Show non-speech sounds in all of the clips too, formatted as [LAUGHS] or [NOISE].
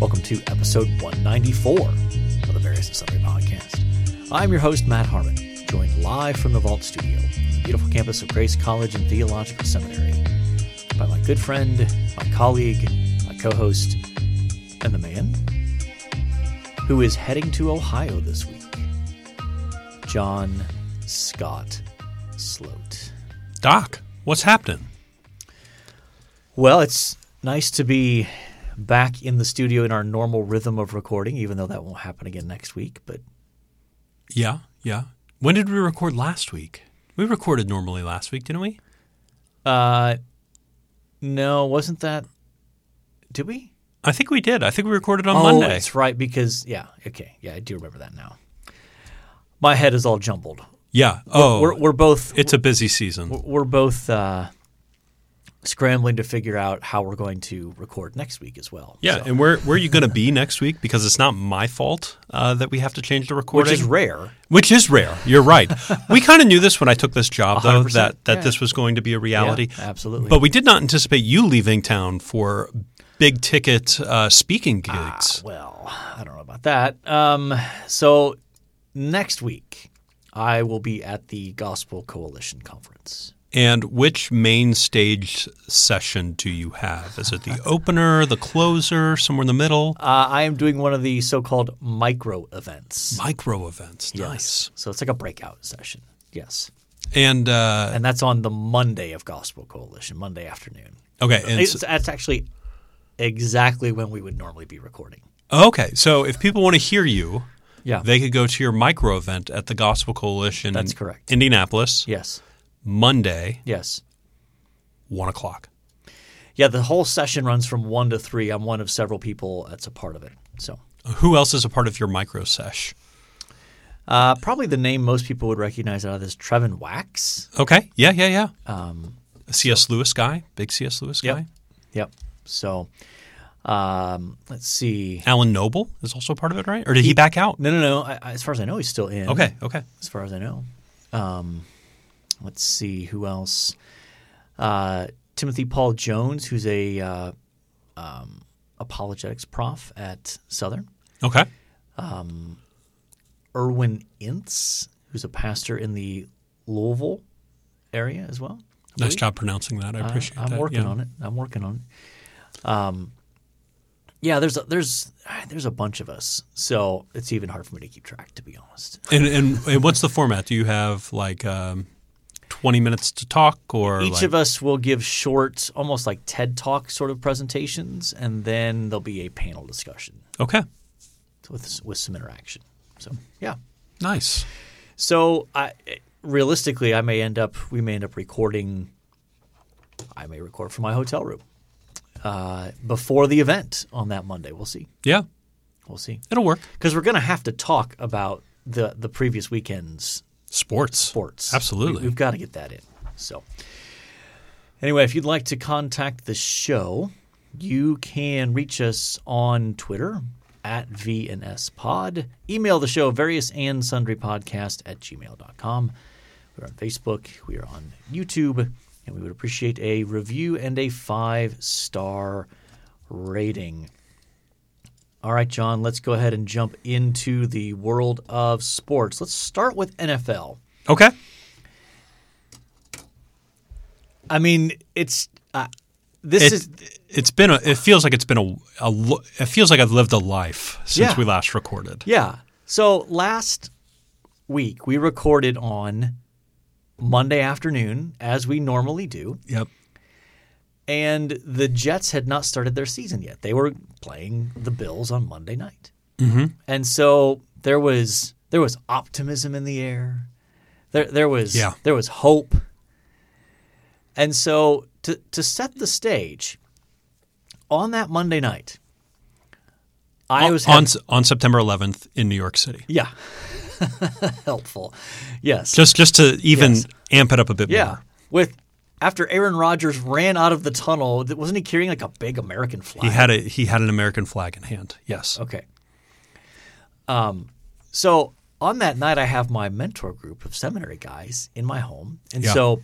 Welcome to episode 194 of the Various and Sundry podcast. I'm your host, Matt Harmon, joined live from the Vault Studio on the beautiful campus of Grace College and Theological Seminary by my good friend, my colleague, my co host, and the man who is heading to Ohio this week, John Scott Sloat. Doc, what's happening? Well, it's nice to be back in the studio in our normal rhythm of recording, even though that won't happen again next week. But Yeah, yeah. When did we record last week? We recorded normally last week, didn't we? uh, no, wasn't that? Did we? I think we did. I think we recorded on oh, Monday. that's right. Because yeah, okay, yeah, I do remember that now. My head is all jumbled. Yeah. Oh, We're we're both it's a busy season. we're both uh, scrambling to figure out how we're going to record next week as well. Yeah, So- and where where are you going to be next week? Because it's not my fault uh, that we have to change the recording, which is rare. Which is rare. You're right. [LAUGHS] we kind of knew this when I took this job, though, 100%, that that yeah. this was going to be a reality. Yeah, absolutely. But we did not anticipate you leaving town for big ticket uh, speaking gigs. Well, I don't know about that. Um, so next week, I will be at the Gospel Coalition conference. And which main stage session do you have? Is it the [LAUGHS] opener, the closer, somewhere in the middle? Uh, I am doing one of the so-called micro events. Micro events. Yes. Nice. So it's like a breakout session. Yes. And uh, And that's on the Monday of Gospel Coalition, Monday afternoon. okay, and It's, so, that's actually exactly when we would normally be recording. okay. So if people want to hear you, Yeah. they could go to your micro event at the Gospel Coalition. That's in correct. Indianapolis, yes. Monday, Yes. one o'clock. Yeah, the whole session runs from 1 to 3. I'm one of several people that's a part of it. So Who else is a part of your micro sesh? Uh, probably the name most people would recognize out of this Trevin Wax. Okay. Yeah, yeah, yeah. Um, C.S. Lewis guy, big C.S. Lewis Yep. guy. yep. So um, let's see. Alan Noble is also part of it, right? Or did he, back out? No, no, no. I- as far as I know, he's still in. Okay, okay. As far as I know. Um, let's see who else. Uh, Timothy Paul Jones, who's a uh, um, apologetics prof at Southern. Okay. Irwyn Ince, who's a pastor in the Louisville area as well. Nice job pronouncing that. I appreciate that. I'm that. working yeah. on it. I'm working on it. Um, yeah, there's a, there's there's a bunch of us, so it's even hard for me to keep track, to be honest. And, and and what's the format? Do you have like um, twenty minutes to talk, or Each like, of us will give short, almost like TED Talk sort of presentations, and then there'll be a panel discussion Okay, with with some interaction. So yeah. nice. So I realistically, I may end up we may end up recording. I may record from my hotel room uh, before the event on that Monday. We'll see. Yeah, We'll see. it'll work. because we're going to have to talk about the the previous weekend's Sports, sports. Absolutely. we, have got to get that in. So, anyway, if you'd like to contact the show, you can reach us on Twitter at VNS Pod. Email the show various and sundry podcast at gmail.com. We're on Facebook. We are on YouTube. And we would appreciate a review and a five star rating. All right, John, let's go ahead and jump into the world of sports. Let's start with NFL. Okay. I mean, it's uh, this It, is it's been a. It feels like it's been a. a it feels like I've lived a life since Yeah. we last recorded. yeah. So last week we recorded on Monday afternoon as we normally do, Yep. And the Jets had not started their season yet. They were playing the Bills on Monday night, mm-hmm. and so there was there was optimism in the air. There there was Yeah. there was hope, and so to to set the stage on that Monday night, I on, was on having- S- on September 11th in New York City. yeah [LAUGHS] helpful yes Just just to even Yes. amp it up a bit yeah more. with after Aaron Rodgers ran out of the tunnel, wasn't he carrying like a big American flag? He had a he had an American flag in hand. Yes. Okay. Um, so on that night, I have my mentor group of seminary guys in my home, and Yeah. so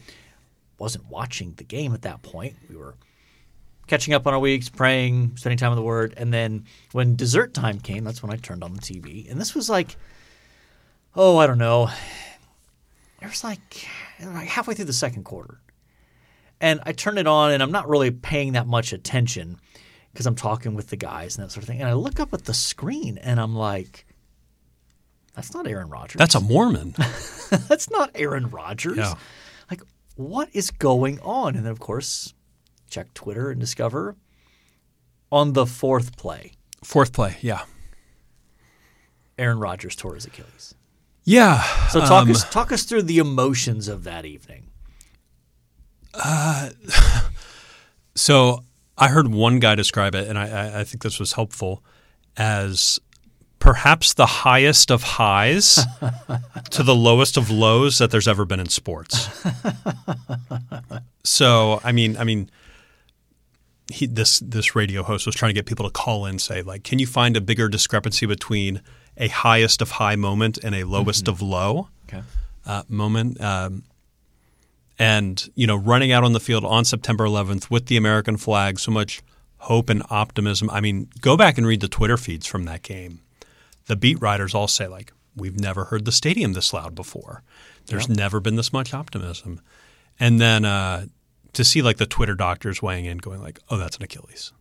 wasn't watching the game at that point. We were catching up on our weeks, praying, spending time in the Word, and then when dessert time came, that's when I turned on the TV, and this was like, oh, I don't know, it was like, like halfway through the second quarter, and I turn it on, and I'm not really paying that much attention because I'm talking with the guys and that sort of thing, and I look up at the screen, and I'm like. That's not Aaron Rodgers. That's a Mormon. [LAUGHS] That's not Aaron Rodgers. Yeah. Like, what is going on? And then, of course, check Twitter and discover on the fourth play, Fourth play. Yeah. Aaron Rodgers tore his Achilles. Yeah. So talk Um, us talk us through the emotions of that evening. [LAUGHS] So I heard one guy describe it, and I, I, I think this was helpful as perhaps the highest of highs to the lowest of lows that there's ever been in sports. [LAUGHS] so I mean, I mean, he, this this radio host was trying to get people to call in, say like, can you find a bigger discrepancy between a highest of high moment and a lowest of low? Okay. uh, moment. Um, and, you know, running out on the field on September 11th with the American flag, so much hope and optimism. I mean, go back and read the Twitter feeds from that game. The beat writers all say, like, we've never heard the stadium this loud before. There's never been this much optimism. And then uh, to see, like, the Twitter doctors weighing in, going, like, oh, that's an Achilles.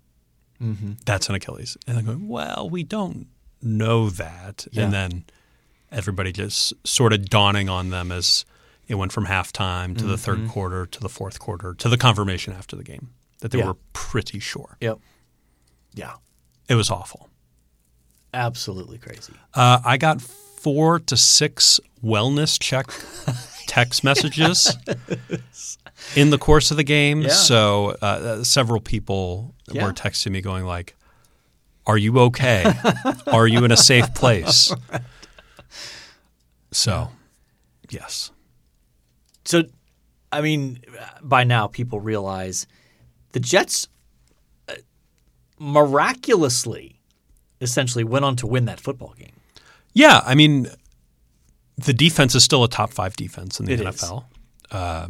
That's an Achilles. And they're going, well, we don't know that. Yeah. And then everybody just sort of dawning on them as it went from halftime to the third quarter to the fourth quarter to the confirmation after the game that they Yeah. were pretty sure. Yep. Yeah. It was awful. Absolutely crazy. Uh, I got four to six wellness check [LAUGHS] text messages in the course of the game. Yeah. So uh, several people Yeah. were texting me going like, "Are you okay? Are you in a safe [LAUGHS] place?" So, yes. So, I mean, by now people realize the Jets uh, miraculously, essentially, went on to win that football game. Yeah, I mean, the defense is still a top five defense in the It. NFL. Uh,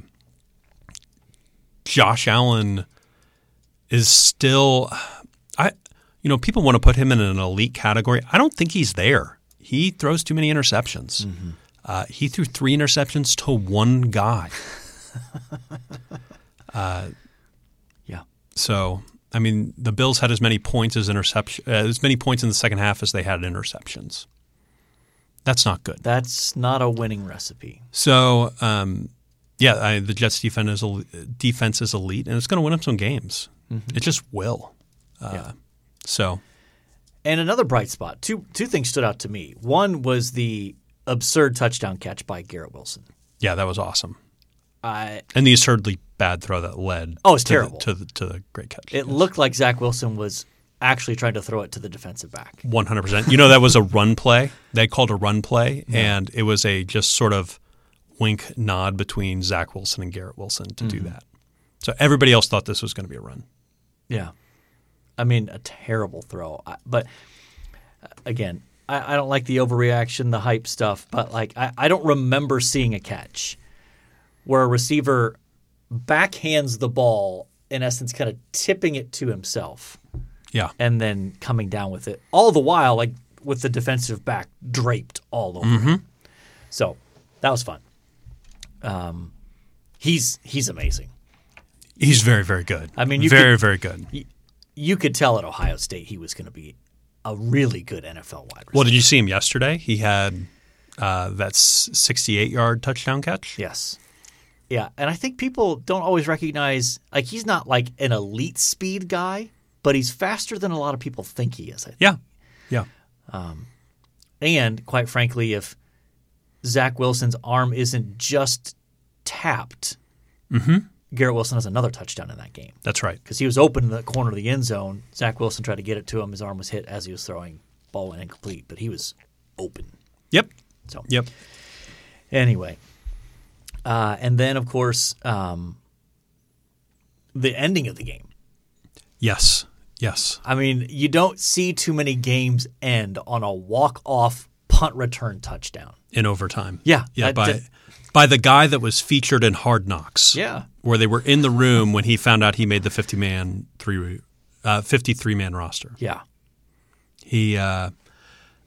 Josh Allen is still, I, you know, people want to put him in an elite category. I don't think he's there. He throws too many interceptions. Mm-hmm. Uh, he threw three interceptions to one guy. [LAUGHS] Yeah. So, I mean, the Bills had as many points as interception, uh, as many points in the second half as they had interceptions. That's not good. That's not a winning recipe. So, um, yeah, I, the Jets' defense is el- defense is elite, and it's going to win them some games. It just will. Uh, Yeah. So, And another bright spot. Two two things stood out to me. One was the absurd touchdown catch by Garrett Wilson. yeah, that was awesome. I And the absurdly bad throw that led Oh, it's to the- terrible. to the, to the great catch. it looked like Zach Wilson was actually trying to throw it to the defensive back. One hundred percent. You know that was a run [LAUGHS] play. They called a run play, and it was a just sort of wink nod between Zach Wilson and Garrett Wilson to do that. So everybody else thought this was going to be a run. Yeah. I mean, a terrible throw. But uh, again, I, I don't like the overreaction, the hype stuff, but like I, I don't remember seeing a catch where a receiver backhands the ball, in essence, kind of tipping it to himself Yeah, and then coming down with it. All the while, like with the defensive back draped all over. him. So that was fun. Um, he's he's amazing. he's very very good. I mean, you very very good. you could tell at Ohio State he was going to be a really good NFL wide receiver. Well, did you see him yesterday? He had uh, that 68 yard touchdown catch. yes. Yeah, and I think people don't always recognize like he's not like an elite speed guy, but he's faster than a lot of people think he is. I think. Yeah, yeah, And quite frankly, if Zach Wilson's arm isn't just tapped, Garrett Wilson has another touchdown in that game that's right. because he was open in the corner of the end zone. Zach Wilson tried to get it to him. His arm was hit as he was throwing. Ball went incomplete, but he was open. Yep, So yep. Anyway, uh, and then of course um, the ending of the game. Yes, yes. I mean, you don't see too many games end on a walk-off punt return touchdown. in overtime. Yeah, yeah, by that- by the guy that was featured in Hard Knocks. Yeah. where they were in the room when he found out he made the fifty man three uh, fifty three man roster. Yeah. He uh,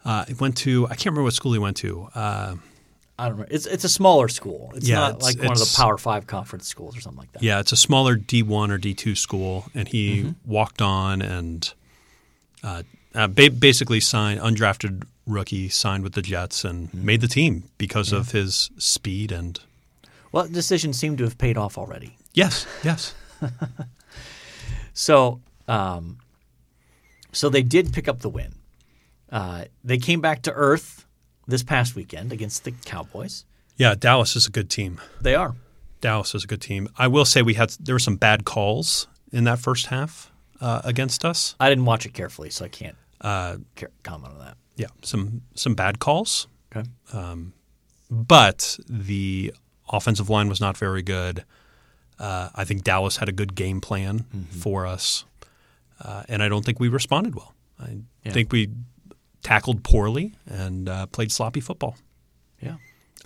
uh, went to I can't remember what school he went to. Uh, I don't remember. It's it's a smaller school. It's Yeah, not it's- like one of the Power Five conference schools or something like that. yeah, it's a smaller D one or D two school, and he Mm-hmm. walked on and uh, uh, ba- basically signed undrafted rookie signed with the Jets and Mm-hmm. made the team because of his speed and Well, that decision seemed to have paid off already. yes, yes, [LAUGHS] So, um, so they did pick up the win. Uh, they came back to earth this past weekend against the Cowboys. yeah. Dallas is a good team. They are. Dallas is a good team. I will say we had there were some bad calls in that first half uh, against us. I didn't watch it carefully, so I can't Uh, ca- comment on that. Yeah, some some bad calls, Okay. but the offensive line was not very good. Uh, I think Dallas had a good game plan for us, uh, and I don't think we responded well. I Yeah. think we tackled poorly and uh, played sloppy football. Yeah.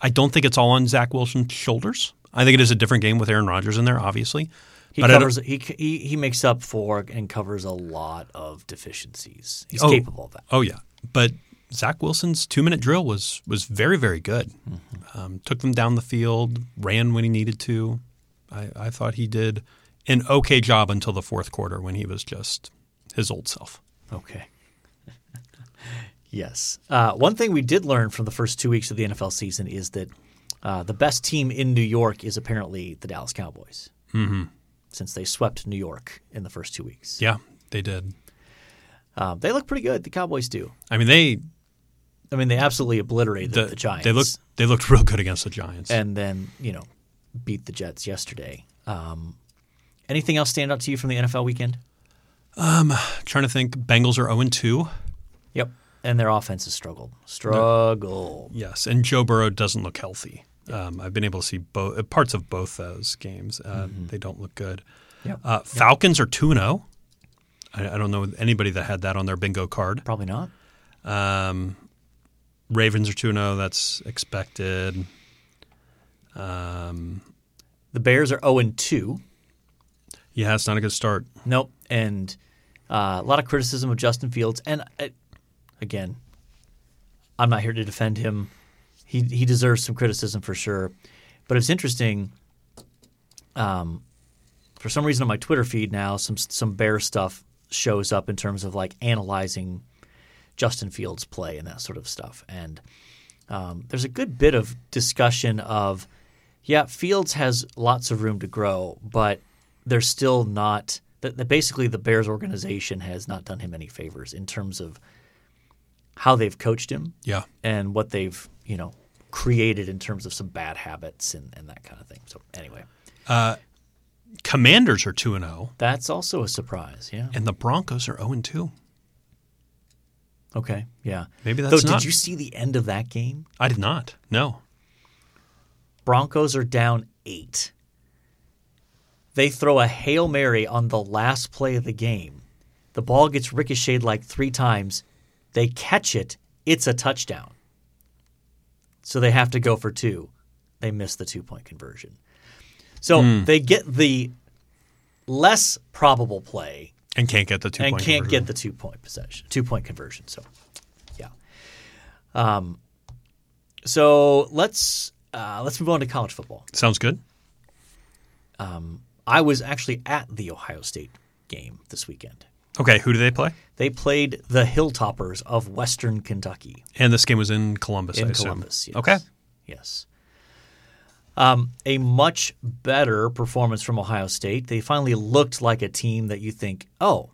I don't think it's all on Zach Wilson's shoulders. I think it is a different game with Aaron Rodgers in there, obviously. He But covers. He, he he makes up for and covers a lot of deficiencies. He's Oh. capable of that. Oh yeah, but Zach Wilson's two minute drill was was very very good. Um, took them down the field, ran when he needed to. I, I thought he did an okay job until the fourth quarter when he was just his old self. Okay. [LAUGHS] yes. Uh, one thing we did learn from the first two weeks of the NFL season is that uh, the best team in New York is apparently the Dallas Cowboys. Mm-hmm. Since they swept New York in the first two weeks, Yeah, they did. Um, they look pretty good. The Cowboys do. I mean they I mean, they absolutely obliterated the, the, Giants. they looked they looked real good against the Giants. and then you know beat the Jets yesterday. Um, anything else stand out to you from the NFL weekend? Um, Trying to think, Bengals are zero two. Yep. And their offense has struggled. Struggled. Yes, and Joe Burrow doesn't look healthy. Um, I've been able to see both parts of both those games. Uh, They don't look good. Yep. Uh, Falcons are two and zero. I I don't know anybody that had that on their bingo card. Probably not. Um, Ravens are two and zero. That's expected. Um, The Bears are 0 and 2. yeah, it's not a good start. Nope. And uh, a lot of criticism of Justin Fields. And uh, again, I'm not here to defend him. He he deserves some criticism for sure. But it's interesting. Um, for some reason on my Twitter feed now, some some Bear stuff shows up in terms of like analyzing Justin Fields' play and that sort of stuff. And um, there's a good bit of discussion of, yeah, Fields has lots of room to grow, but they're still not. That that basically the Bears organization has not done him any favors in terms of how they've coached him Yeah, and what they've you know created in terms of some bad habits and, and that kind of thing. So anyway, Commanders are two and zero, that's also a surprise. Yeah. and the Broncos are zero and two. Okay. Yeah. Maybe that's Though, not. did you see the end of that game? I did not. No. Broncos are down eight. They throw a Hail Mary on the last play of the game. The ball gets ricocheted like three times. They catch it. It's a touchdown. So they have to go for two. They miss the two point conversion. So Hmm. they get the less probable play And can't get the two and point can't conversion. get the two point possession, two point conversion. So, yeah. Um, so let's uh, let's move on to college football. Sounds good. Um, I was actually at the Ohio State game this weekend. Okay, who do they play? They played the Hilltoppers of Western Kentucky And this game was in Columbus. I in. Columbus. Yes. Okay. Yes. Um, a much better performance from Ohio State. They finally looked like a team that you think, oh,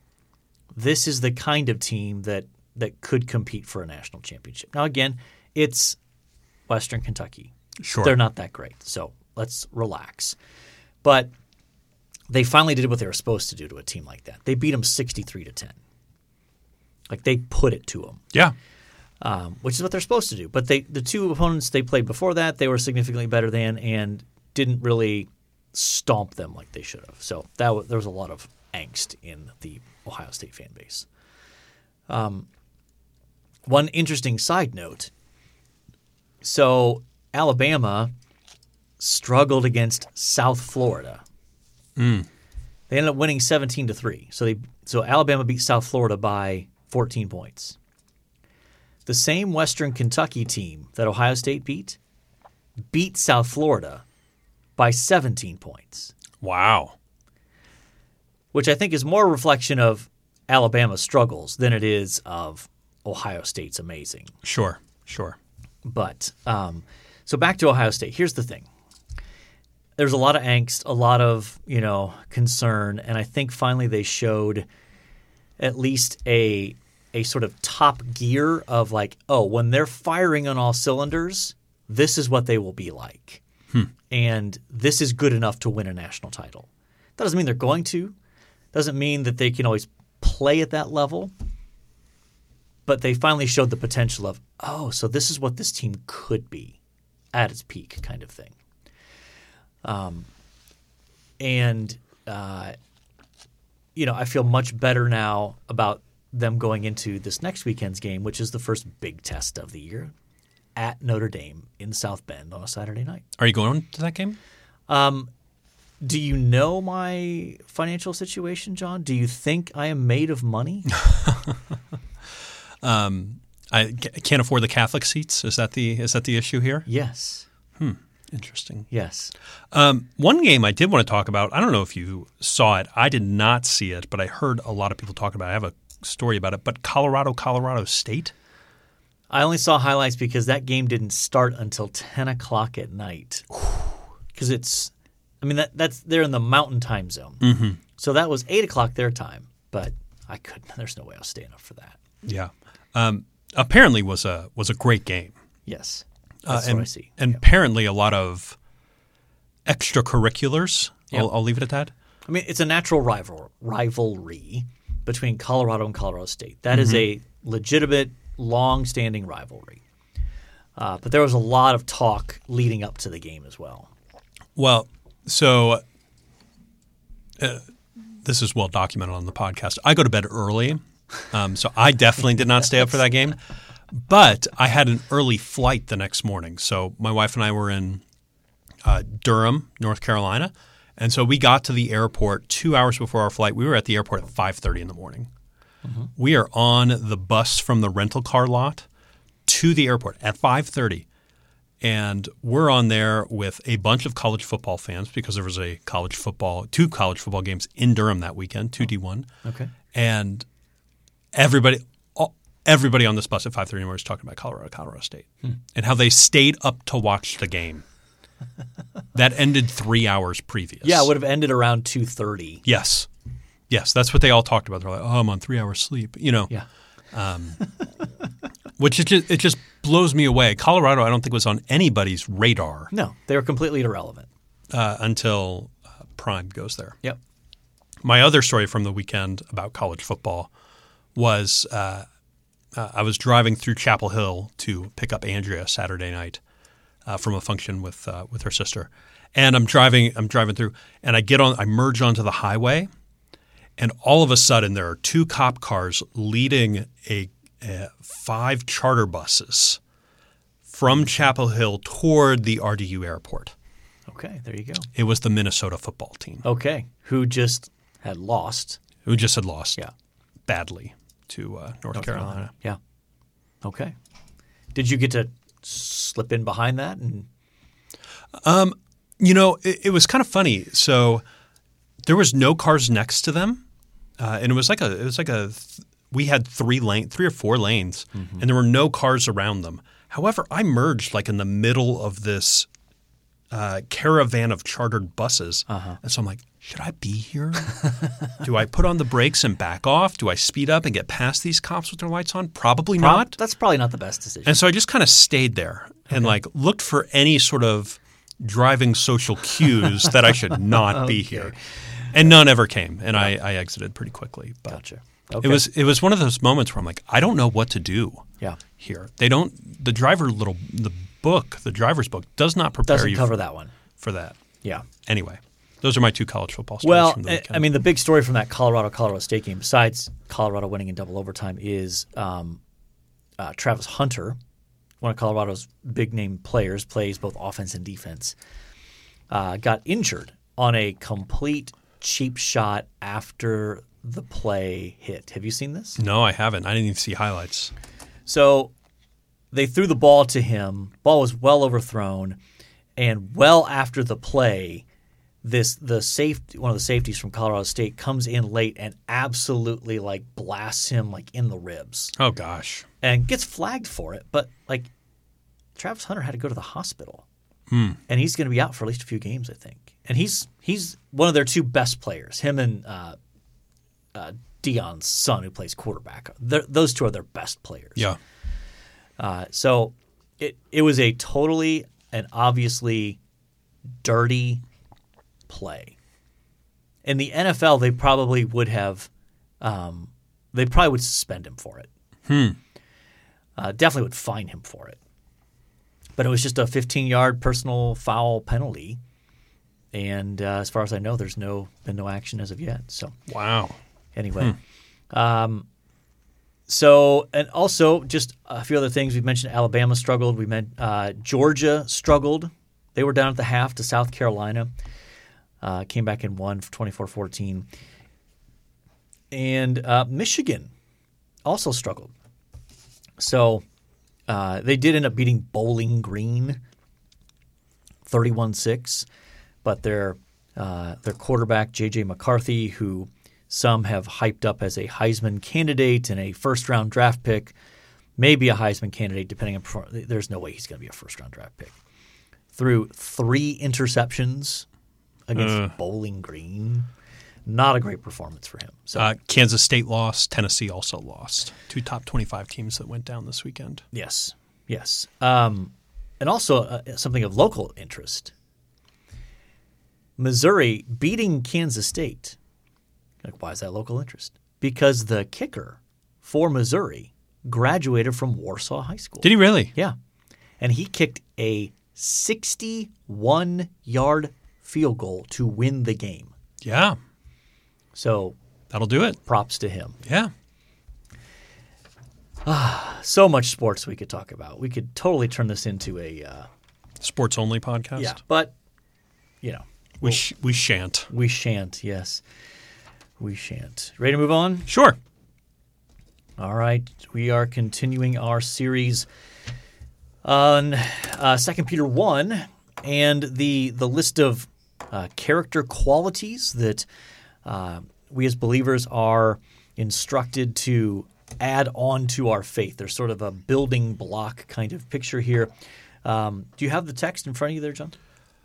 this is the kind of team that that could compete for a national championship. Now, again, it's Western Kentucky. Sure. They're not that great, so let's relax. But they finally did what they were supposed to do to a team like that. They beat them sixty-three to ten. Like they put it to them Yeah. Um, which is what they're supposed to do. But they, the two opponents they played before that, they were significantly better than and didn't really stomp them like they should have. So that w- there was a lot of angst in the Ohio State fan base. Um, one interesting side note: So Alabama struggled against South Florida. They ended up winning 17 to 3. So they so Alabama beat South Florida by 14 points. The same Western Kentucky team that Ohio State beat beat South Florida by 17 points, Wow. which I think is more a reflection of Alabama's struggles than it is of Ohio State's amazing. Sure. Sure. But um, so back to Ohio State. Here's the thing. There's a lot of angst, a lot of you know concern, and I think finally they showed at least a a sort of top gear of like, oh, when they're firing on all cylinders, this is what they will be like, and this is good enough to win a national title. That doesn't mean they're going to. Doesn't mean that they can always play at that level but they finally showed the potential of oh so this is what this team could be at its peak kind of thing um, and uh, you know i feel much better now about them going into this next weekend's game which is the first big test of the year at notre dame in south bend on a saturday night Are you going to that game? do you know my financial situation john do you think i am made of money [LAUGHS] I can't afford the Catholic seats. Is that the is that the issue here? yes Hmm. Interesting. yes Um, one game I did want to talk about. I don't know if you saw it. I did not see it, but I heard a lot of people talking about. it. I have a story about it. But Colorado, Colorado State. I only saw highlights because that game didn't start until ten o'clock at night. [SIGHS] Because it's, I mean that that's they're in the Mountain Time zone, mm-hmm. so that was eight o'clock their time. But I couldn't. [LAUGHS] There's no way I was staying up for that. Yeah. Um, apparently was a was a great game. Yes, Uh, that's and, what I see. And apparently a lot of extracurriculars. I'll, I'll leave it at that. I mean, it's a natural rival rivalry between Colorado and Colorado State. That is a legitimate, long-standing rivalry. Uh, but there was a lot of talk leading up to the game as well. Well, so uh, this is well documented on the podcast. I go to bed early, um, so I definitely did not stay up for that game. But I had an early flight the next morning. So my wife and I were in uh, Durham, North Carolina, and so we got to the airport two hours before our flight. We were at the airport at five thirty in the morning. Mm-hmm. We are on the bus from the rental car lot to the airport at five thirty and we're on there with a bunch of college football fans because there was a college football, two college football games in Durham that weekend, two oh, D one, Okay. and everybody, all, everybody on this bus at five thirty in the morning was talking about Colorado, Colorado State, hmm. and how they stayed up to watch the game. [LAUGHS] that ended three hours previous. Yeah, it would have ended around two thirty. Yes, yes, that's what they all talked about. They're like, "Oh, I'm on three hours sleep," you know. Yeah. Which it just, it just blows me away. Colorado, I don't think was on anybody's radar No, they were completely irrelevant. uh, until uh, Prime goes there. Yep. My other story from the weekend about college football was uh, uh, I was driving through Chapel Hill to pick up Andrea Saturday night uh, from a function with uh, with her sister, and I'm driving I'm driving through, and I get on I merge onto the highway, and all of a sudden there are two cop cars leading a, a five charter buses from Chapel Hill toward the RDU airport. Okay, there you go. It was the Minnesota football team Okay, who just had lost? who just had lost Yeah, badly to uh, North, Carolina. Yeah. Okay. Did you get to slip in behind that? And You know, it, it was kind of funny. So there was no cars next to them, uh, and it was like a it was like a th- we had three lane three or four lanes, and there were no cars around them. However, I merged like in the middle of this uh, caravan of chartered buses, and so I'm like, should I be here? [LAUGHS] Do I put on the brakes and back off? Do I speed up and get past these cops with their lights on? Probably prob- not. that's probably not the best decision. And so I just kind of stayed there and like looked for any sort of driving social cues that I should not be here. And none ever came, and I, I exited pretty quickly. But gotcha. Okay. it was it was one of those moments where I'm like, I don't know what to do yeah. here. They don't the driver little the book, the driver's book, does not prepare Doesn't you cover for, that one. for that. Yeah. Anyway, those are my two college football stories Well, from the I- weekend. I mean, the big story from that Colorado Colorado State game, besides Colorado winning in double overtime, is um, uh, Travis Hunter, one one of Colorado's big name players, plays both offense and defense, uh, got injured on a complete cheap shot after the play hit. Have you seen this? No, I haven't. I didn't even see highlights. So they threw the ball to him. Ball was well overthrown, and well after the play, this the safety one of the safeties from Colorado State comes in late and absolutely like blasts him like in the ribs Oh gosh. and gets flagged for it. But like Travis Hunter had to go to the hospital, and he's going to be out for at least a few games, I think. And he's he's one of their two best players. Him and uh, uh, Deion's son, who plays quarterback. They're, those two are their best players. Yeah. Uh, so it it was a totally and obviously dirty play. In the NFL, they probably would have, um, they probably would suspend him for it. Hmm. Uh, definitely would fine him for it. But it was just a 15 yard personal foul penalty, and uh, as far as I know, there's no been no action as of yet. So Wow. anyway. Um, so, and also just a few other things. We mentioned Alabama struggled. We meant uh, Georgia struggled. They were down at the half to South Carolina. Uh, came back and won 24 14. And uh, Michigan also struggled. So uh, they did end up beating Bowling Green 31 6, but their, uh, their quarterback, J.J. McCarthy, who some have hyped up as a Heisman candidate and a first round draft pick, maybe a Heisman candidate, depending on perform- There's no way he's going to be a first round draft pick. Threw three interceptions against Bowling Green. Not a great performance for him. So, Uh, Kansas State lost. Tennessee also lost. Two top 25 teams that went down this weekend. Yes, yes, um, and also uh, something of local interest. Missouri beating Kansas State. Like, why is that local interest? Because the kicker for Missouri graduated from Warsaw High School. Did he really? Yeah, and he kicked a 61 yard field goal to win the game. Yeah. So That'll do it. props to him. Yeah. Ah, [SIGHS] So much sports we could talk about. We could totally turn this into a uh, Sports only podcast. yeah, but you know We, sh- we shan't. We shan't, yes. We shan't. Ready to move on? Sure. All right. We are continuing our series on uh, 2 Peter 1 and the, the list of uh, character qualities that uh, we as believers are instructed to add on to our faith. There's sort of a building block kind of picture here. Um, do you have the text in front of you there, John?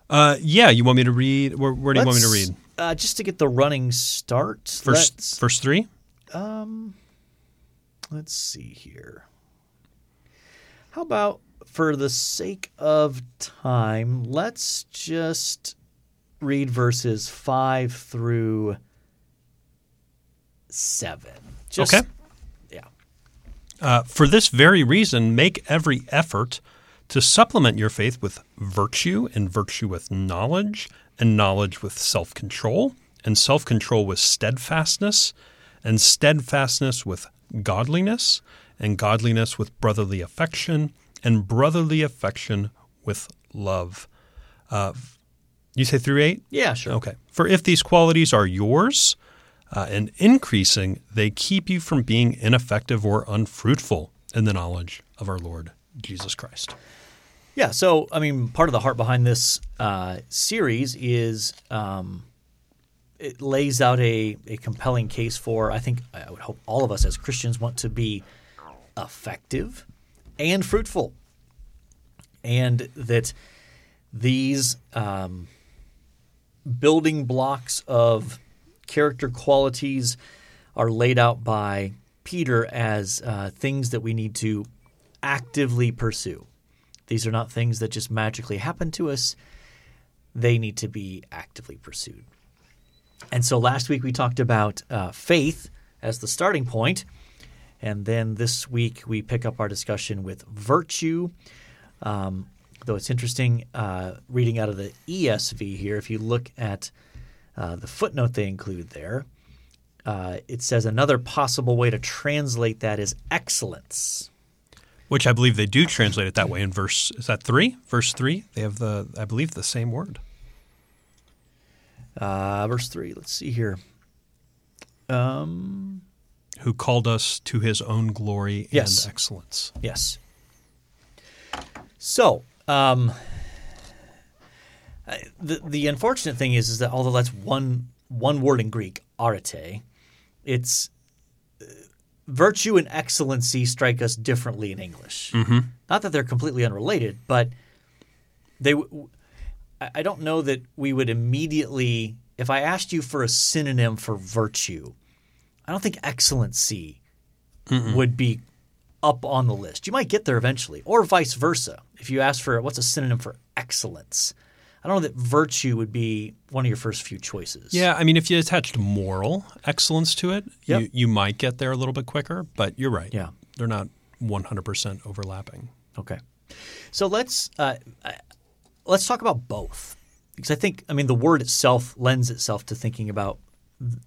Uh, yeah. You want me to read? Where, where do you want me to read? Uh, just to get the running start. First, let's- first three? Let's see here. How about, for the sake of time, let's just read verses 5 through 7. Just, Okay. Yeah. Uh, for this very reason, make every effort to supplement your faith with virtue, and virtue with knowledge, and knowledge with self control, and self control with steadfastness, and steadfastness with godliness, and godliness with brotherly affection, and brotherly affection with love. Uh, you say through eight? Yeah, sure. Okay. For if these qualities are yours uh, and increasing, they keep you from being ineffective or unfruitful in the knowledge of our Lord Jesus Christ. Yeah, so I mean, part of the heart behind this uh, series is um, it lays out a, a compelling case for. I think I would hope all of us as Christians want to be effective and fruitful, and that these um, building blocks of character qualities are laid out by Peter as uh, things that we need to actively pursue. These are not things that just magically happen to us. They need to be actively pursued. And so last week we talked about uh, faith as the starting point, and then this week we pick up our discussion with virtue. Um, though it's interesting uh, reading out of the ESV here, if you look at uh, the footnote they include there, uh, it says another possible way to translate that is excellence. Which I believe they do translate it that way in verse. Is that three? Verse three. They have the, I believe, the same word. Uh, verse 3, let's see here. Um, Who called us to His own glory Yes. and excellence. Yes. So, um, the the unfortunate thing is, is that although that's one one word in Greek, arete, it's virtue and excellency strike us differently in English. Mm-hmm. Not that they're completely unrelated, but they. w- I I don't know that we would immediately, if I asked you for a synonym for virtue, I don't think excellency would be up on the list. You might get there eventually, or vice versa. If you ask for what's a synonym for excellence, I don't know that virtue would be one of your first few choices. Yeah, I mean, if you attached moral excellence to it, Yep. you, you might get there a little bit quicker. But you're right. Yeah. they're not 100% overlapping. Okay. So let's uh, uh, let's talk about both because I think I mean the word itself lends itself to thinking about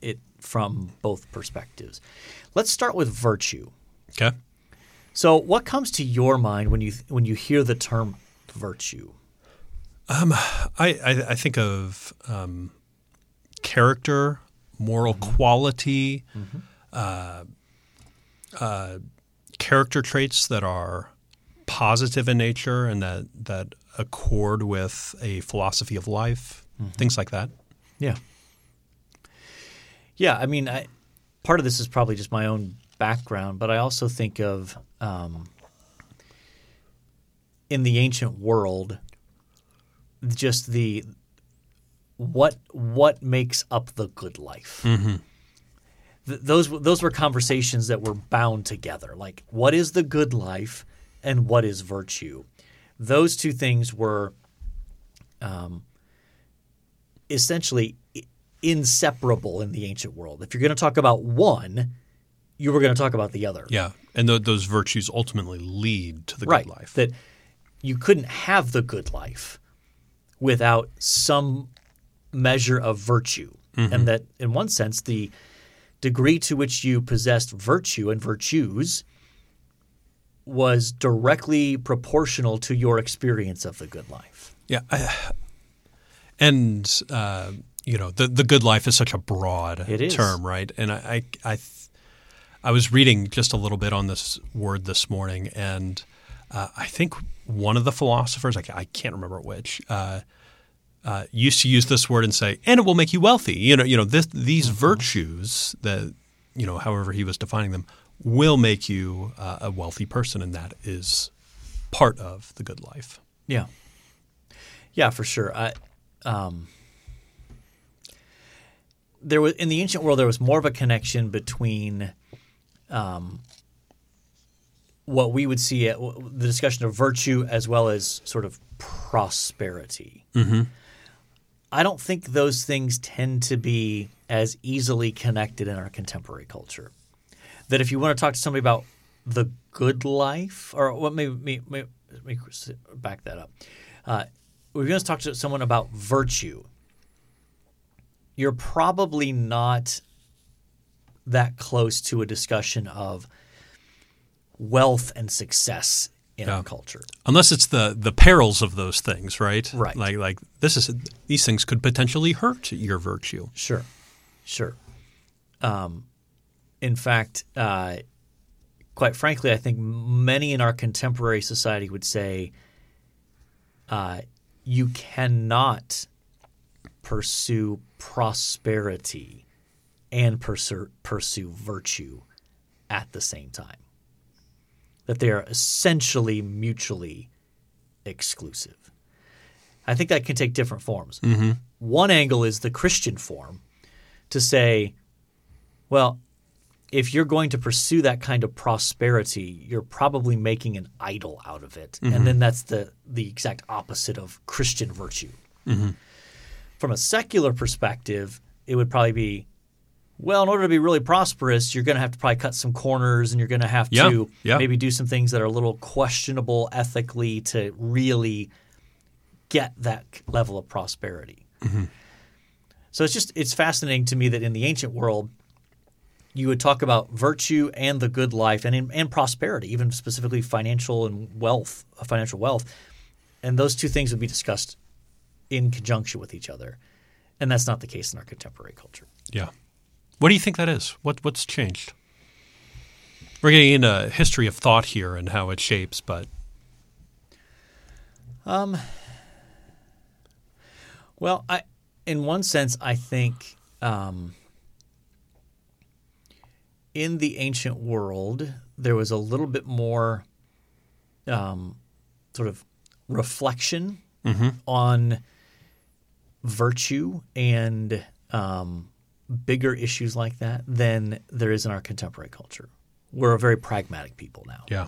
it from both perspectives. Let's start with virtue. Okay. So, what comes to your mind when you when you hear the term virtue? I, I, I think of um, character, moral quality, uh, uh, character traits that are positive in nature and that, that accord with a philosophy of life, things like that. Yeah. Yeah, I mean, I, part of this is probably just my own background, but I also think of um, in the ancient world, just the what what makes up the good life. Th- those those were conversations that were bound together. Like, what is the good life, and what is virtue? Those two things were um, essentially inseparable in the ancient world. If you're going to talk about one, you were going to talk about the other. Yeah. And th- those virtues ultimately lead to the right. good life. That you couldn't have the good life without some measure of virtue. And that, in one sense, the degree to which you possessed virtue and virtues was directly proportional to your experience of the good life. Yeah, I, and uh, you know the the good life is such a broad term, right? And I I I, I was reading just a little bit on this word this morning, and uh, I think one of the philosophers, I, I can't remember which, uh, uh, used to use this word and say, "And it will make you wealthy." You know, you know this, these Mm-hmm. virtues that you know, however he was defining them, will make you uh, a wealthy person, and that is part of the good life. Yeah. Yeah, for sure. I, um, there was in the ancient world there was more of a connection between um, what we would see at the discussion of virtue as well as sort of prosperity. I don't think those things tend to be as easily connected in our contemporary culture. That if you want to talk to somebody about the good life, or what maybe, maybe, maybe let me back that up. Uh, we're going to talk to someone about virtue. You're probably not that close to a discussion of wealth and success in Yeah. our culture. unless it's the the perils of those things, right? Right. Like like this is these things could potentially hurt your virtue. Sure, sure. Um, in fact, uh, quite frankly, I think many in our contemporary society would say uh, you cannot pursue prosperity and pursue, pursue virtue at the same time. That they are essentially mutually exclusive. I think that can take different forms. Mm-hmm. One angle is the Christian form to say, well, if you're going to pursue that kind of prosperity, you're probably making an idol out of it. And mm-hmm. then that's the, the exact opposite of Christian virtue. Mm-hmm. From a secular perspective, it would probably be, well, in order to be really prosperous, you're going to have to probably cut some corners and you're going to have Yeah, to yeah. maybe do some things that are a little questionable ethically to really get that level of prosperity. Mm-hmm. So it's just it's fascinating to me that in the ancient world, you would talk about virtue and the good life and and prosperity, even specifically financial and wealth, financial wealth, and those two things would be discussed in conjunction with each other, and that's not the case in our contemporary culture. Yeah. What do you think that is? What what's changed? We're getting into history of thought here and how it shapes, but Um, well, I, in one sense, I think um, in the ancient world there was a little bit more um, sort of reflection on virtue and um, bigger issues like that than there is in our contemporary culture. We're a very pragmatic people now yeah.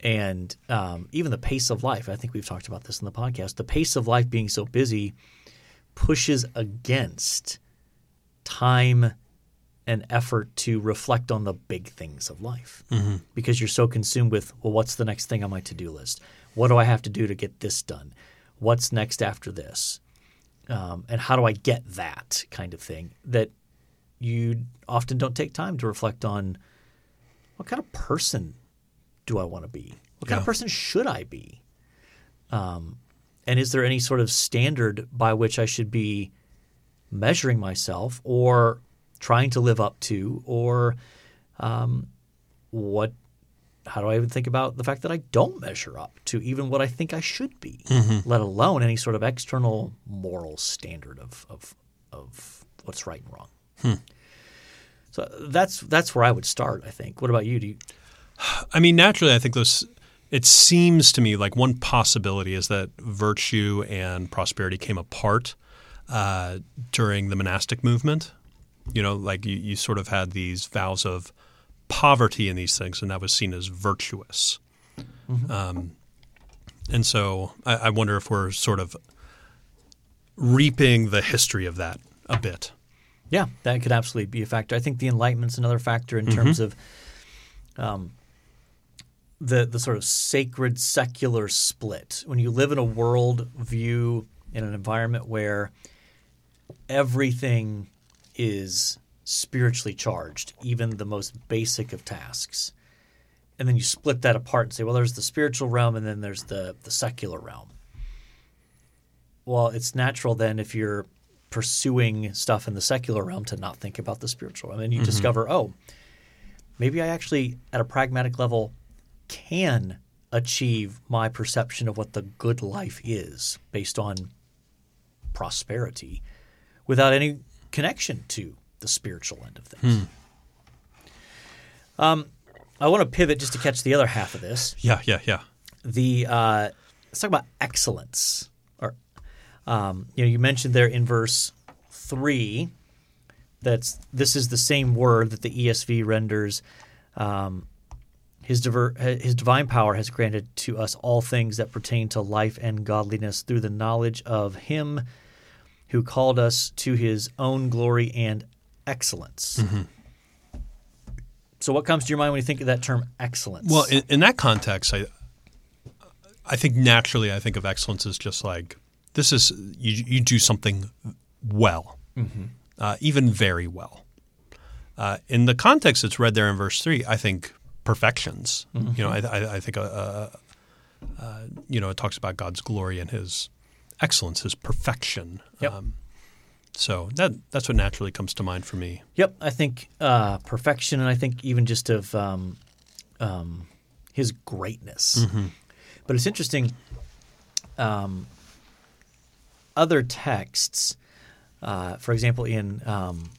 and um, even the pace of life. I think we've talked about this in the podcast. The pace of life being so busy pushes against time and effort to reflect on the big things of life because you're so consumed with, well, what's the next thing on my to do list? What do I have to do to get this done? What's next after this? Um, and how do I get that kind of thing that you often don't take time to reflect on what kind of person do I want to be? What kind of person should I be? Um, and is there any sort of standard by which I should be measuring myself or trying to live up to? Or um, what? How do I even think about the fact that I don't measure up to even what I think I should be, let alone any sort of external moral standard of of, of what's right and wrong? So that's that's where I would start. I think. What about you? Do you? [SIGHS] I mean, naturally, I think those. It seems to me like one possibility is that virtue and prosperity came apart uh, during the monastic movement. You know, like you, you sort of had these vows of poverty in these things, and that was seen as virtuous. Um, and so I, I wonder if we're sort of reaping the history of that a bit. Yeah, that could absolutely be a factor. I think the Enlightenment's another factor in terms of um, the the sort of sacred secular split. When you live in a world view in an environment where everything is spiritually charged, even the most basic of tasks, and then you split that apart and say, well, there's the spiritual realm and then there's the the secular realm. Well, it's natural then if you're pursuing stuff in the secular realm to not think about the spiritual realm. And you mm-hmm. discover, oh, maybe I actually, at a pragmatic level, can achieve my perception of what the good life is based on prosperity without any connection to the spiritual end of things. Um, I want to pivot just to catch the other half of this Yeah, yeah, yeah. the uh, let's talk about excellence. Or um, you know, you mentioned there in verse three that's this is the same word that the ESV renders. Um, his, diver, his divine power has granted to us all things that pertain to life and godliness through the knowledge of Him who called us to His own glory and excellence. So, what comes to your mind when you think of that term excellence? Well, in, in that context, I I think naturally I think of excellence as just like this is you you do something well, uh, even very well. Uh, in the context that's read there in verse three, I think perfections. You know, I, I, I think uh, uh, uh, you know it talks about God's glory and His excellence, His perfection. Yep. So that that's what naturally comes to mind for me. Yep, I think uh, perfection, and I think even just of um, um, his greatness. But it's interesting. Um, other texts, uh, for example, in um,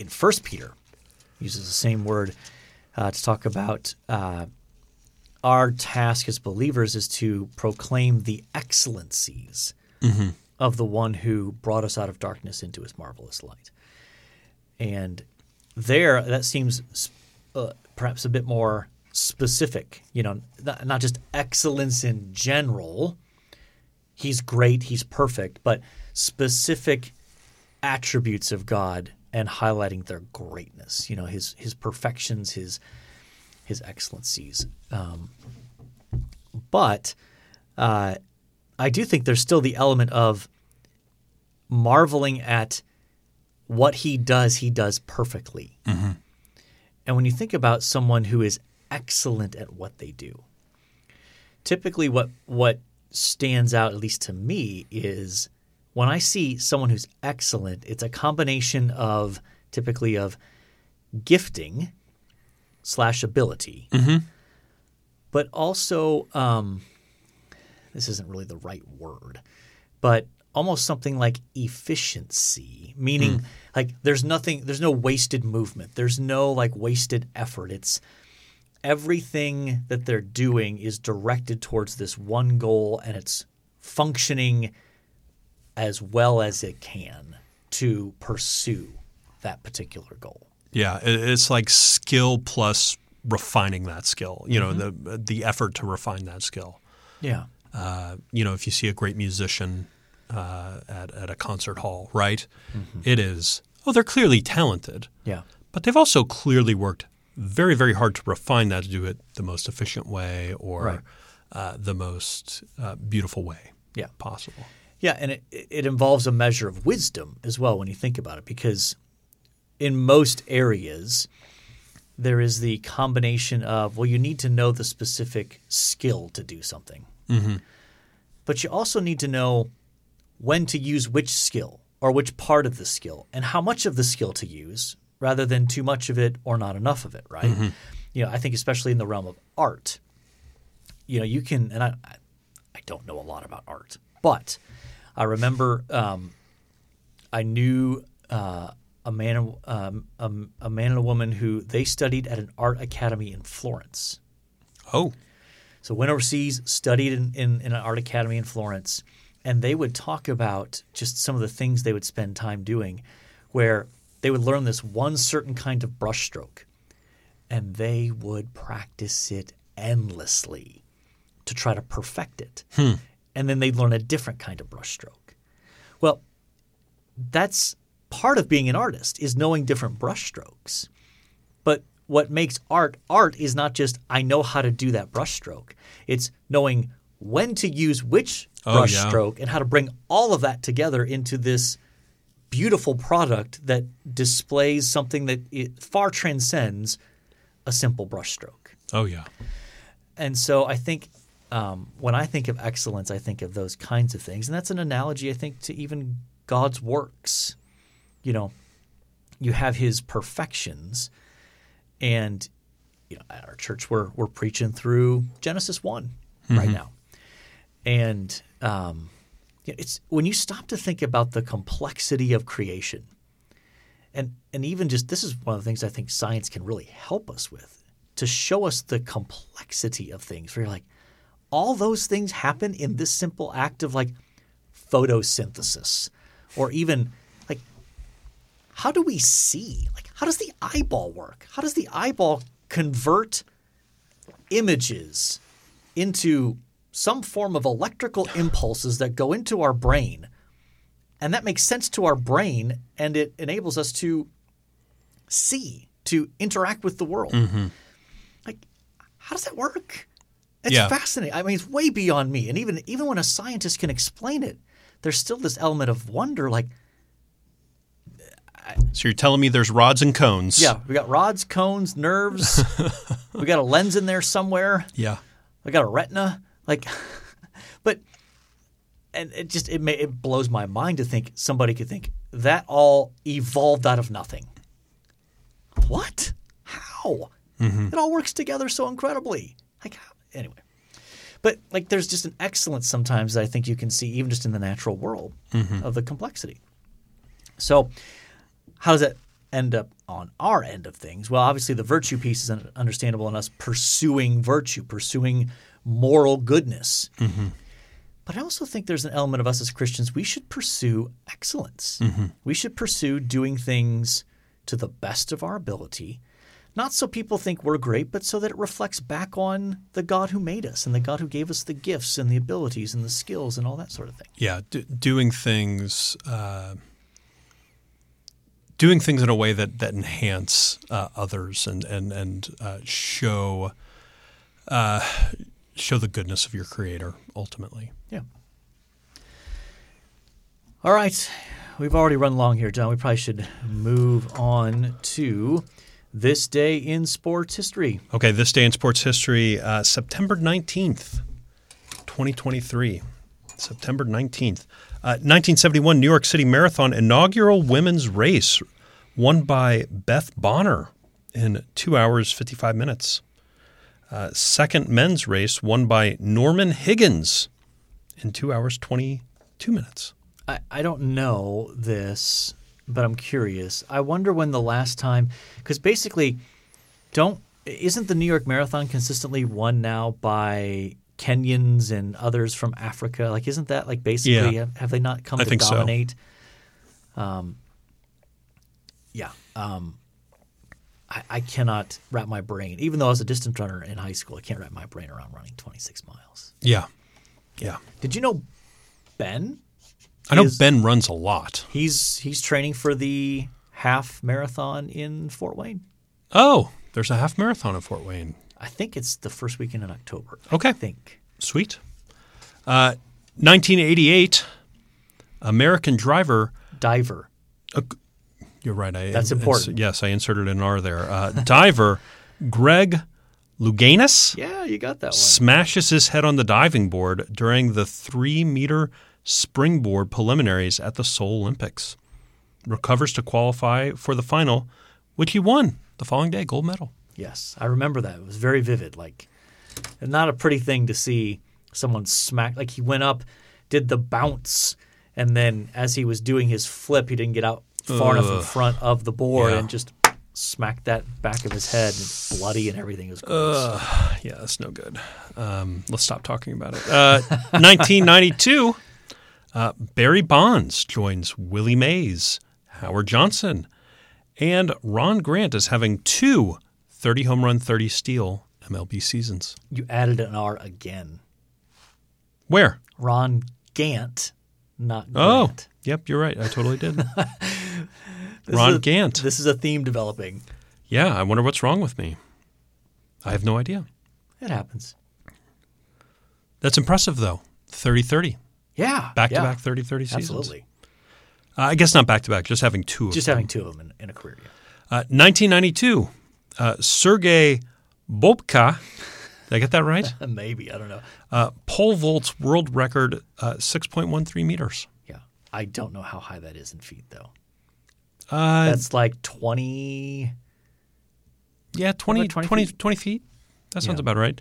in First Peter, uses the same word uh, to talk about uh, our task as believers is to proclaim the excellencies of the one who brought us out of darkness into his marvelous light. And there, that seems uh, perhaps a bit more specific. You know, not, just excellence in general. He's great, he's perfect, but specific attributes of God and highlighting their greatness. You know, his his perfections, his his excellencies. Um, but uh, I do think there's still the element of marveling at what he does, he does perfectly. And when you think about someone who is excellent at what they do, typically what what stands out, at least to me, is when I see someone who's excellent, it's a combination of typically of gifting slash ability, but also um, this isn't really the right word, but almost something like efficiency, meaning hmm. like there's nothing, there's no wasted movement, there's no like wasted effort. It's everything that they're doing is directed towards this one goal and it's functioning as well as it can to pursue that particular goal. Yeah, it's like skill plus refining that skill. You know, mm-hmm. the the effort to refine that skill. Yeah. Uh, you know, if you see a great musician uh, at at a concert hall, right? It is oh, they're clearly talented, Yeah. but they've also clearly worked very very hard to refine that to do it the most efficient way or Right. uh, the most uh, beautiful way Yeah. possible. Yeah, and it, it involves a measure of wisdom as well when you think about it, because in most areas, there is the combination of, well, you need to know the specific skill to do something. But you also need to know when to use which skill or which part of the skill and how much of the skill to use rather than too much of it or not enough of it, right? You know, I think especially in the realm of art, you know, you can, and I, I- I don't know a lot about art, but I remember um, I knew uh, a man, um, a, a man and a woman who they studied at an art academy in Florence. Oh, So went overseas, studied in, in, in an art academy in Florence, and they would talk about just some of the things they would spend time doing, where they would learn this one certain kind of brushstroke, and they would practice it endlessly to try to perfect it, and then they'd learn a different kind of brushstroke. Well, that's part of being an artist is knowing different brushstrokes. But what makes art art is not just I know how to do that brushstroke. It's knowing when to use which Oh, yeah. brushstroke and how to bring all of that together into this beautiful product that displays something that it far transcends a simple brushstroke. oh yeah. And so I think um, when I think of excellence, I think of those kinds of things. And that's an analogy, I think, to even God's works. You know, you have his perfections. And, you know, at our church, we're, we're preaching through Genesis one right now. And um, it's when you stop to think about the complexity of creation, and and even just this is one of the things I think science can really help us with to show us the complexity of things. Where you're like, all those things happen in this simple act of like photosynthesis, or even how do we see? Like how does the eyeball work? How does the eyeball convert images into some form of electrical impulses that go into our brain? And that makes sense to our brain and it enables us to see, to interact with the world. Mm-hmm. Like, how does that work? It's Yeah. fascinating. I mean, it's way beyond me. And even even when a scientist can explain it, there's still this element of wonder. Like, So you're telling me there's rods and cones? yeah, we got rods, cones, nerves. [LAUGHS] we got a lens in there somewhere. Yeah. we got a retina. Like, [LAUGHS] but and it just it may, it blows my mind to think somebody could think that all evolved out of nothing. What? How? Mm-hmm. It all works together so incredibly. Like how? anyway. But like there's just an excellence sometimes that I think you can see even just in the natural world mm-hmm. of the complexity. So how does that end up on our end of things? Well, obviously the virtue piece is un- understandable in us pursuing virtue, pursuing moral goodness. But I also think there's an element of us as Christians, we should pursue excellence. We should pursue doing things to the best of our ability, not so people think we're great, but so that it reflects back on the God who made us and the God who gave us the gifts and the abilities and the skills and all that sort of thing. Yeah, d- doing things, uh, doing things in a way that that enhance uh, others and and and uh, show uh, show the goodness of your Creator. Ultimately, Yeah. All right. We've already run long here, John. We probably should move on to This day in sports history. Okay, this day in sports history, uh, September 19th, 2023. September 19th. Uh, 1971 New York City Marathon inaugural women's race won by Beth Bonner in 2 hours 55 minutes. Uh, second men's race won by Norman Higgins in 2 hours 22 minutes. I, I don't know this, but I'm curious. I wonder when the last time, because basically, don't isn't the New York Marathon consistently won now by Kenyans and others from Africa? Like, isn't that like basically Yeah. have, they not come I to think so. dominate? Um, yeah. Um, I, I cannot wrap my brain, even though I was a distance runner in high school, I can't wrap my brain around running 26 miles. Yeah. Yeah. Did you know Ben? I know Is- Ben runs a lot. He's he's training for the half marathon in Fort Wayne. Oh, there's a half marathon in Fort Wayne. I think it's the first weekend in October. Okay. I think. Sweet. Uh, 1988, American driver. Diver. You're right. I, That's important. yes, I inserted an R there. Uh, diver Greg Louganis Yeah, you got that one. smashes his head on the diving board during the three meter springboard preliminaries at the Seoul Olympics. Recovers to qualify for the final, which he won the following day, gold medal. Yes, I remember that. It was very vivid. Like, not a pretty thing to see someone smack. Like he went up, did the bounce, and then as he was doing his flip, he didn't get out far enough in front of the board Yeah. and just smacked that back of his head. And it's bloody and everything. Was gross. Yeah, that's no good. Um, let's stop talking about it. Uh, [LAUGHS] 1992, uh, Barry Bonds joins Willie Mays, Howard Johnson, and Ron Grant is having two 30 home run, 30 steal MLB seasons. you added an R again. Where? Ron Gant, not Oh, yep, you're right. I totally did. [LAUGHS] Ron a- Gant. This is a theme developing. Yeah, I wonder what's wrong with me. I have no idea. It happens. That's impressive, though. 30 30. Yeah. Back yeah, to back 30 30 seasons. Absolutely. Uh, I guess not back to back, just having two of Just them. having two of them in, in a career. Yeah. Uh, 1992, uh, Sergei Bobka, did I get that right? [LAUGHS] Maybe. I don't know. Uh, pole vaults world record, uh, 6.13 meters. Yeah. I don't know how high that is in feet, though. Uh, That's like 20. yeah, 20, 20 20, feet? 20 feet. That sounds Yeah. about right.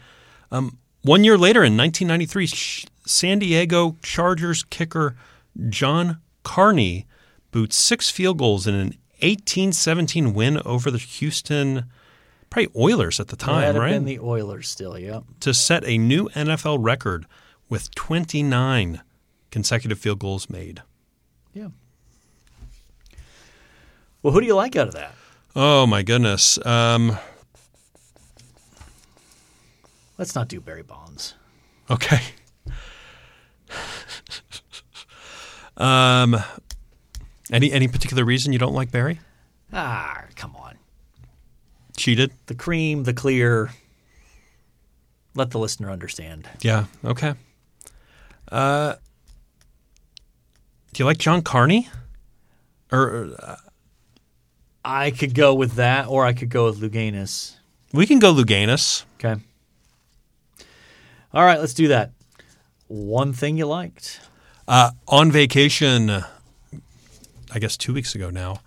Um, one year later, in 1993, Sh- San Diego Chargers kicker John Carney boots six field goals in an 18-17 win over the Houston, probably Oilers at the time, right? been the Oilers still, yeah. to set a new NFL record with 29 consecutive field goals made. Yeah. Well, who do you like out of that? Oh my goodness. Um, Let's not do Barry Bonds. okay. um, any any particular reason you don't like Barry? Ah, come on. Cheated? The cream, the clear. Let the listener understand. Yeah. Okay. Uh, do you like John Carney? Or uh, I could go with that, or I could go with Louganis. we can go Louganis. Okay. All right, let's do that. One thing you liked. Uh, on vacation, I guess two weeks ago now,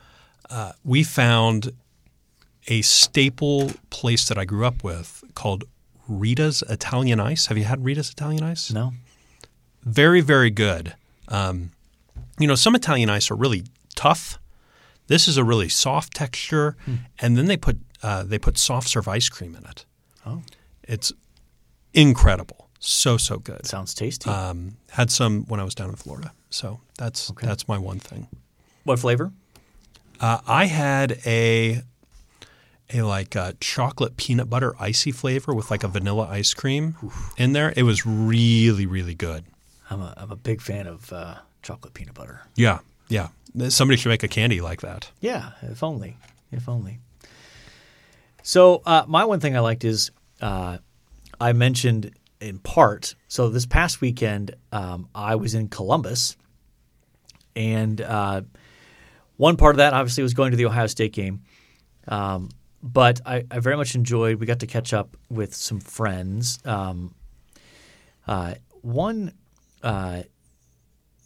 uh, we found a staple place that I grew up with called Rita's Italian Ice. Have you had Rita's Italian Ice? No? Very, very good. Um, you know, some Italian ice are really tough. This is a really soft texture, and then they put uh, they put soft serve ice cream in it. Oh, It's incredible, so so good. sounds tasty. Um, had some when I was down in Florida, so that's Okay. that's my one thing. what flavor? Uh, I had a a like uh chocolate peanut butter icy flavor with like a vanilla ice cream in there. It was really really good. I'm a, I'm a big fan of uh, chocolate peanut butter. Yeah, yeah. Somebody should make a candy like that. Yeah, if only. If only. So, uh, my one thing I liked is uh, I mentioned in part. So, this past weekend, um, I was in Columbus. And uh, one part of that, obviously, was going to the Ohio State game. Um, but I, I very much enjoyed. We got to catch up with some friends. Um, uh, one, uh,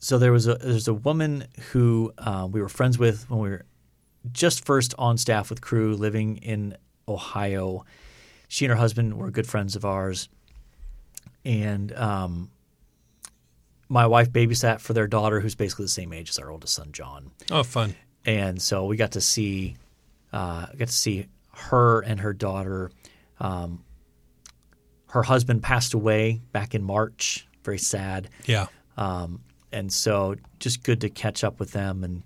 so there was a there's a woman who uh, we were friends with when we were just first on staff with Cru living in Ohio. She and her husband were good friends of ours, and um, my wife babysat for their daughter, who's basically the same age as our oldest son, John Oh, fun. and so we got to see uh, got to see her and her daughter. Um, her husband passed away back in March. Very sad, Yeah. um, and so just good to catch up with them and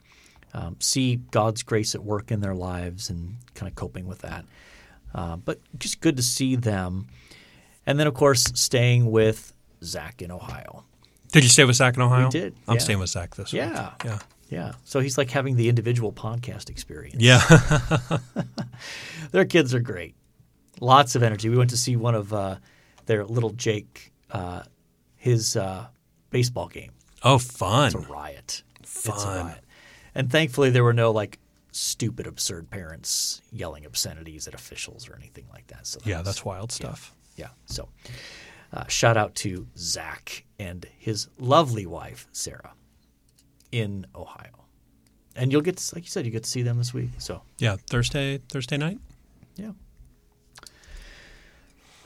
um, see God's grace at work in their lives and kind of coping with that. Uh, but just good to see them, and then of course staying with Zach in Ohio. Did you stay with Zach in Ohio? We did, I'm yeah. staying with Zach this week. Yeah. Yeah. Yeah, so he's like having the individual podcast experience. Yeah. [LAUGHS] [LAUGHS] Their kids are great. Lots of energy. We went to see one of uh, their little Jake, uh, his uh, baseball game. oh, fun. It's a riot. It's a Fun. riot. And thankfully, there were no like stupid, absurd parents yelling obscenities at officials or anything like that. So that Yeah, was- that's wild stuff. yeah. So uh, shout out to Zach and his lovely wife Sarah in Ohio. And you'll get, to, like you said, you get to see them this week. So Yeah, Thursday Thursday night. Yeah.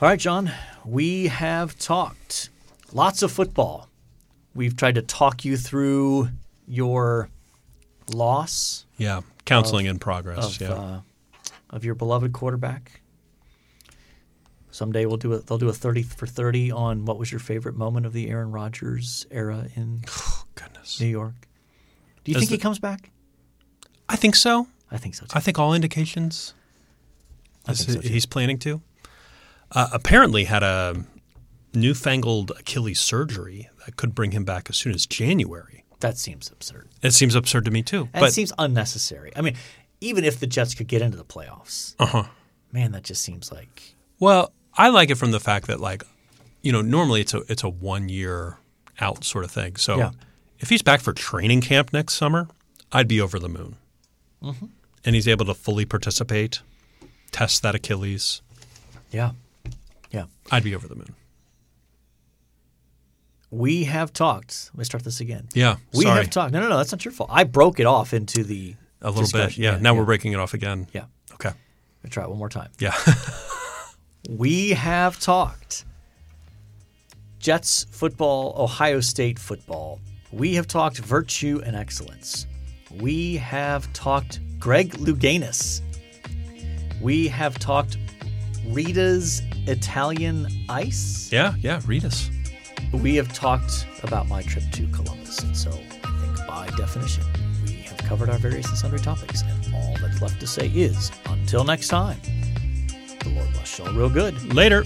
All right, John. We have talked lots of football. We've tried to talk you through your loss Yeah, counseling in progress. of yeah, uh, of your beloved quarterback. Someday we'll do a, they'll do a thirty for thirty on what was your favorite moment of the Aaron Rodgers era in oh, [SIGHS] goodness. New York. Do you Does think he comes back? I think so. I think so too. I think all indications. I think so, too. he's planning to. Uh, apparently, had a newfangled Achilles surgery that could bring him back as soon as January. that seems absurd. It seems absurd to me too. And but it seems unnecessary. I mean, even if the Jets could get into the playoffs, uh-huh. man, that just seems like Well, I like it from the fact that like, you know, normally it's a it's a one year out sort of thing. So Yeah. If he's back for training camp next summer, I'd be over the moon. Mm-hmm. And he's able to fully participate, test that Achilles. yeah, yeah. I'd be over the moon. We have talked. Let me start this again. Yeah, we sorry. have talked. No, no, no. That's not your fault. I broke it off into the a little bit. discussion. Yeah. Now we're breaking it off again. Yeah. Okay. Let me try it one more time. Yeah. [LAUGHS] We have talked Jets football, Ohio State football. We have talked virtue and excellence. We have talked Greg Louganis. We have talked Rita's Italian ice. yeah. Yeah. Rita's. We have talked about my trip to Columbus. And so I think by definition, we have covered our various and sundry topics. And all that's left to say is until next time, the Lord bless you all real good. Later.